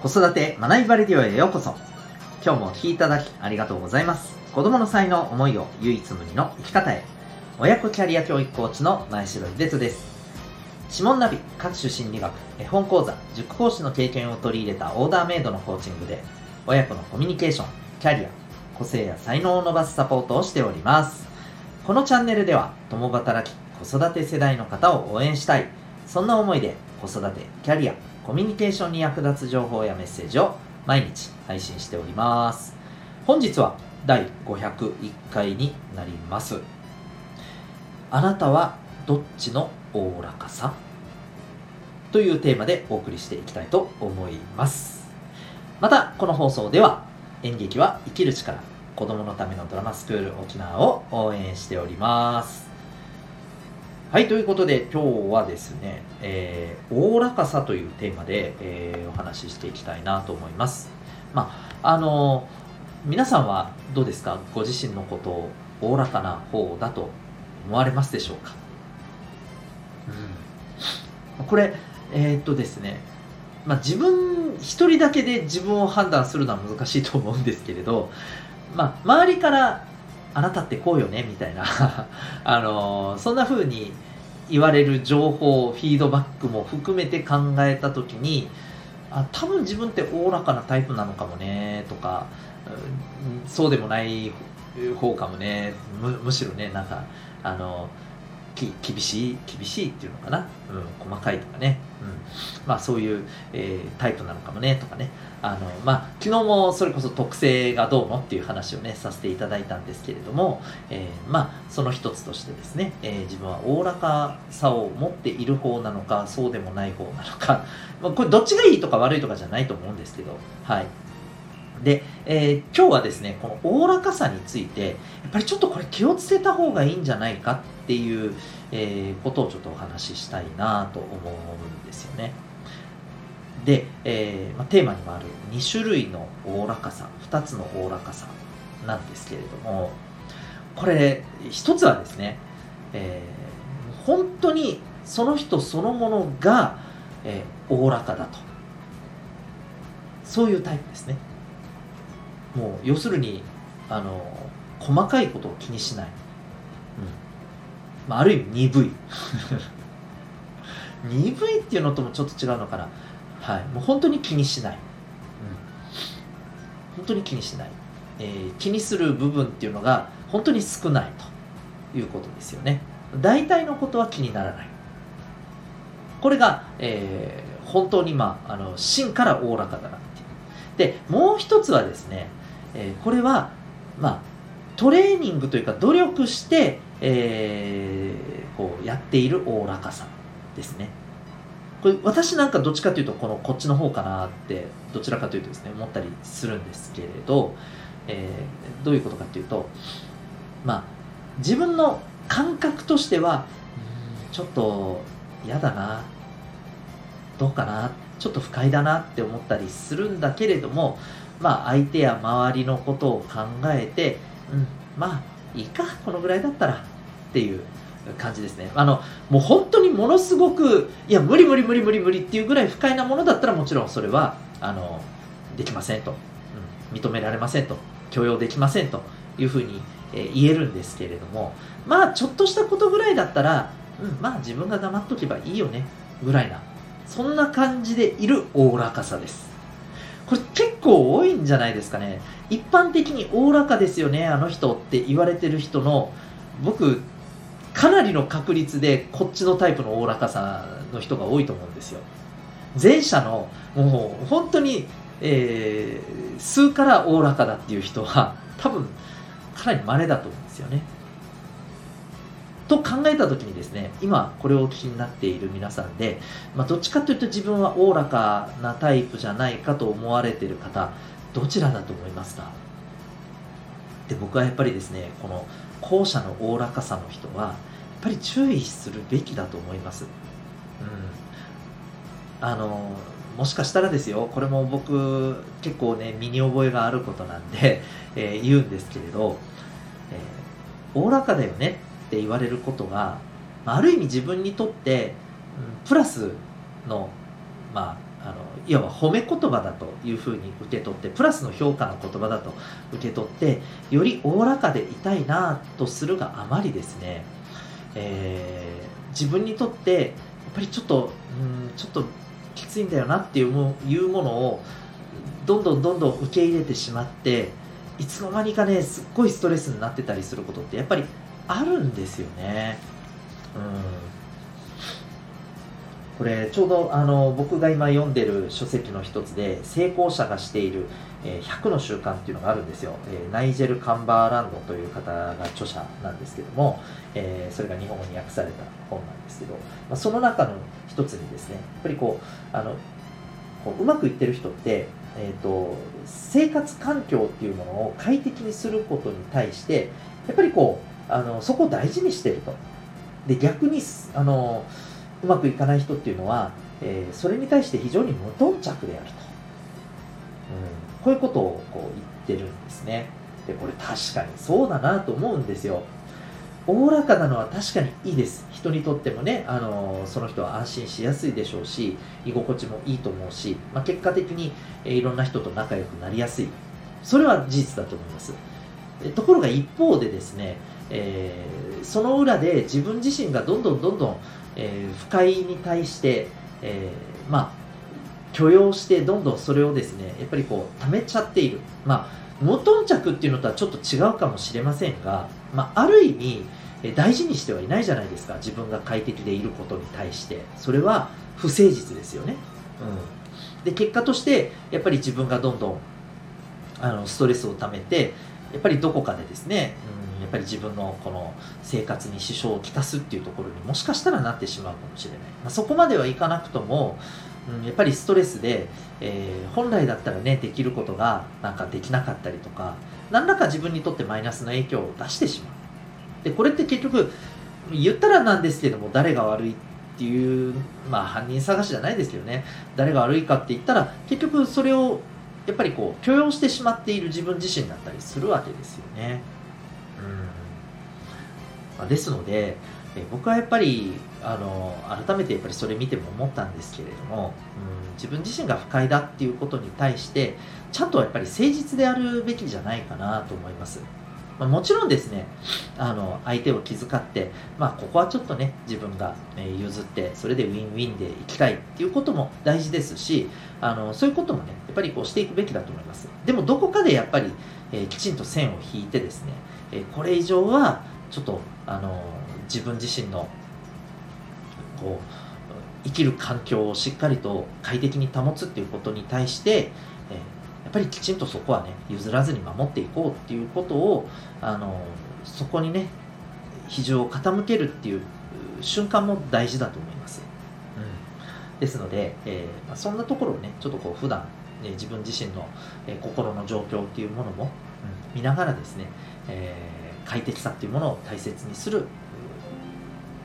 子育て学びバレディオへようこそ。今日もお聴きいただきありがとうございます。子供の才能思いを唯一無二の生き方へ。親子キャリア教育コーチの前城秀人です。指紋ナビ各種心理学絵本講座塾講師の経験を取り入れたオーダーメイドのコーチングで親子のコミュニケーションキャリア個性や才能を伸ばすサポートをしております。このチャンネルでは共働き子育て世代の方を応援したい。そんな思いで子育てキャリアコミュニケーションに役立つ情報やメッセージを毎日配信しております。本日は第501回になります。あなたはどっちのおおらかさ？というテーマでお送りしていきたいと思います。またこの放送では演劇は生きる力子供のためのドラマスクール沖縄を応援しております。はい、ということで今日はですね、えー、おおらかさというテーマで、えー、お話ししていきたいなと思います。まあ、あのー、皆さんはどうですか？ご自身のことをおおらかな方だと思われますでしょうか？うん。これ、えー、っとですね、まあ、自分一人だけで自分を判断するのは難しいと思うんですけれど、まあ、周りからあなたってこうよねみたいな。あのそんな風に言われる情報フィードバックも含めて考えた時にあ多分自分っておおらかなタイプなのかもねとかそうでもない方かもねむしろねなんかあのき厳しい厳しいっていうのかな、うん、細かいとかね、うん、まあそういう、えー、タイプなのかもねとかね。あのまあ昨日もそれこそ特性がどうのっていう話をねさせていただいたんですけれども、えー、まあその一つとしてですね、えー、自分はおおらかさを持っている方なのかそうでもない方なのか、まあ、これどっちがいいとか悪いとかじゃないと思うんですけどはいで、えー、今日はですね、このおおらかさについて、やっぱりちょっとこれ気をつけた方がいいんじゃないかっていう、えー、ことをちょっとお話ししたいなと思うんですよね。で、えー、まあ、テーマにもある2種類のおおらかさ、2つのおおらかさなんですけれども、これ、一つはですね、えー、本当にその人そのものが、えー、おおらかだと。そういうタイプですね。もう要するにあの細かいことを気にしない、うんまあ、ある意味鈍い 鈍いっていうのともちょっと違うのかなはい。もう本当に気にしない、うん、本当に気にしない、えー、気にする部分っていうのが本当に少ないということですよね。大体のことは気にならない。これが、えー、本当にまああの芯からおおらかだなっていう。でもう一つはですねえー、これは、まあ、トレーニングというか努力して、えー、こうやっているおおらかさですね。これ私なんかどっちかというとこのこっちの方かなってどちらかというとですね思ったりするんですけれど、えー、どういうことかというとまあ自分の感覚としてはちょっと嫌だなどうかなちょっと不快だなって思ったりするんだけれどもまあ、相手や周りのことを考えて、うん、まあ、いいか、このぐらいだったらっていう感じですね。あの、もう本当にものすごく、いや、無理無理無理無理無理っていうぐらい不快なものだったらもちろんそれは、あの、できませんと、うん、認められませんと、許容できませんというふうに、えー、言えるんですけれども、まあ、ちょっとしたことぐらいだったら、うん、まあ自分が黙っとけばいいよね、ぐらいな、そんな感じでいるおおらかさです。これ結構多いんじゃないですかね。一般的におおらかですよね、あの人って言われてる人の、僕、かなりの確率でこっちのタイプのおおらかさの人が多いと思うんですよ。前者の、もう本当に、えー、数からおおらかだっていう人は、多分、かなり稀だと思うんですよね。と考えた時にですね、今これをお聞きになっている皆さんで、まあ、どっちかというと自分はおおらかなタイプじゃないかと思われている方、どちらだと思いますか？で、僕はやっぱりですね、この後者のおおらかさの人は、やっぱり注意するべきだと思います。うん。あの、もしかしたらですよ、これも僕結構ね、身に覚えがあることなんで、えー、言うんですけれど、えー、おおらかだよねって言われることが、ある意味自分にとって、うん、プラスの、まあ、あのいわば褒め言葉だというふうに受け取ってプラスの評価の言葉だと受け取ってよりおおらかでいたいなとするがあまりですね、えー、自分にとってやっぱりちょっとうんちょっときついんだよなっていうもいうものをどんどんどんどん受け入れてしまっていつの間にかねすっごいストレスになってたりすることってやっぱりあるんですよね。うんこれちょうどあの僕が今読んでる書籍の一つで成功者がしている、100の習慣っていうのがあるんですよ、ナイジェル・カンバーランドという方が著者なんですけども、それが日本語に訳された本なんですけど、その中の一つにですねやっぱりこうあのこううまくいってる人って、えーと、生活環境っていうものを快適にすることに対してやっぱりこうあのそこを大事にしてると。で逆にあのうまくいかない人っていうのは、えー、それに対して非常に無頓着であると、うん、こういうことをこう言ってるんですね。でこれ確かにそうだなと思うんですよ。おおらかなのは確かにいいです。人にとってもね、あのその人は安心しやすいでしょうし居心地もいいと思うし、まあ、結果的に、えー、いろんな人と仲良くなりやすい。それは事実だと思います。ところが一方でですね、えー、その裏で自分自身がどんどんどんどんえー、不快に対して、えー、まあ許容してどんどんそれをですねやっぱりこう溜めちゃっている。まあ無頓着っていうのとはちょっと違うかもしれませんが、まあ、ある意味大事にしてはいないじゃないですか自分が快適でいることに対して。それは不誠実ですよね、うん、で結果としてやっぱり自分がどんどんあのストレスを溜めてやっぱりどこかでですね、うん、やっぱり自分のこの生活に支障をきたすっていうところにもしかしたらなってしまうかもしれない、まあ、そこまではいかなくとも、うん、やっぱりストレスで、えー、本来だったらねできることがなんかできなかったりとか何らか自分にとってマイナスの影響を出してしまう。でこれって結局言ったらなんですけども誰が悪いっていう、まあ、犯人探しじゃないですけどね。誰が悪いかって言ったら結局それをやっぱりこう許容してしまっている自分自身だったりするわけですよね。ですので、え僕はやっぱりあの改めてやっぱりそれ見ても思ったんですけれども、うん、自分自身が不快だっていうことに対してちゃんとやっぱり誠実であるべきじゃないかなと思います。まあ、もちろんですね、あの、相手を気遣って、まあ、ここはちょっとね、自分が、譲って、それでウィンウィンでいきたいっていうことも大事ですし、あの、そういうこともね、やっぱりこうしていくべきだと思います。でも、どこかでやっぱり、えー、きちんと線を引いてですね、えー、これ以上は、ちょっと、あの、自分自身の、こう、生きる環境をしっかりと快適に保つっていうことに対して、やっぱりきちんとそこはね譲らずに守っていこうっていうことをあのそこにね比重を傾けるっていう瞬間も大事だと思います、うん、ですので、えーまあ、そんなところをねちょっとこう普段、ね、自分自身の、えー、心の状況っていうものも、うん、見ながらですね、えー、快適さっていうものを大切にする、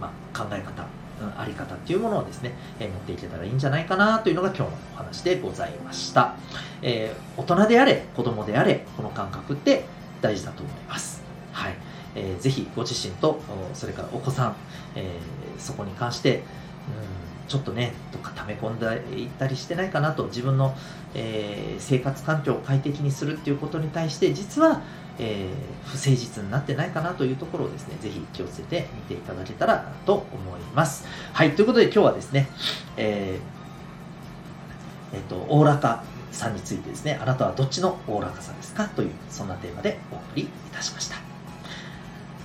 まあ、考え方あり方っていうものをですね、えー、持っていけたらいいんじゃないかなというのが今日のお話でございました。えー、大人であれ、子供であれ、この感覚って大事だと思います。はい。えー、ぜひご自身と、それからお子さん、えー、そこに関して、うんちょっとね、どっか溜め込んでいったりしてないかなと、自分の、えー、生活環境を快適にするっていうことに対して、実は、えー、不誠実になってないかなというところをですね、ぜひ気をつけて見ていただけたらと思います。はい、ということで今日はですね、えー、えっ、と、おおらかさんについてですね、あなたはどっちのおおらかさですかという、そんなテーマでお送りいたしました。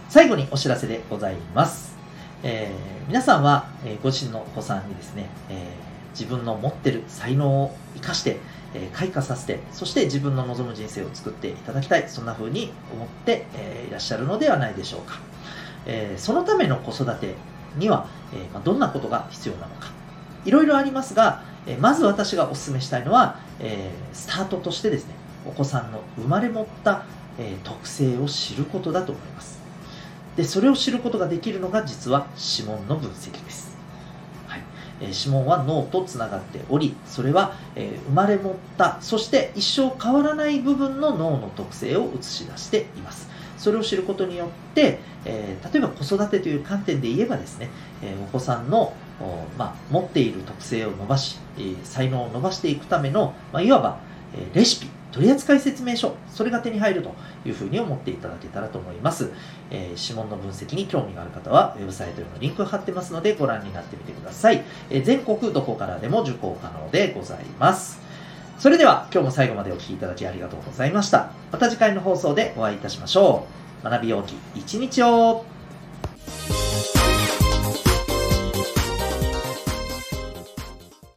最後にお知らせでございます。えー、皆さんは、え、ご自身のお子さんにですね、え、自分の持ってる才能を生かして、え開花させて、そして自分の望む人生を作っていただきたい、そんな風に思って、えいらっしゃるのではないでしょうか。えそのための子育てには、えまどんなことが必要なのか。いろいろありますが、えまず私がお勧めしたいのは、えスタートとしてですね、お子さんの生まれ持った、え特性を知ることだと思います。で、それを知ることができるのが実は指紋の分析です。え指紋は脳とつながっておりそれは、え生まれ持ったそして一生変わらない部分の脳の特性を映し出しています。それを知ることによって、え例えば子育てという観点で言えばですね、えお子さんのまあ、持っている特性を伸ばし、え、才能を伸ばしていくための、まあ、いわば、え、レシピ、取扱説明書、それが手に入るというふうに思っていただけたらと思います。えー、指紋の分析に興味がある方は、ウェブサイトへのリンク貼ってますので、ご覧になってみてください。えー、全国どこからでも受講可能でございます。それでは、今日も最後までお聴きいただきありがとうございました。また次回の放送でお会いいたしましょう。学びようき一日を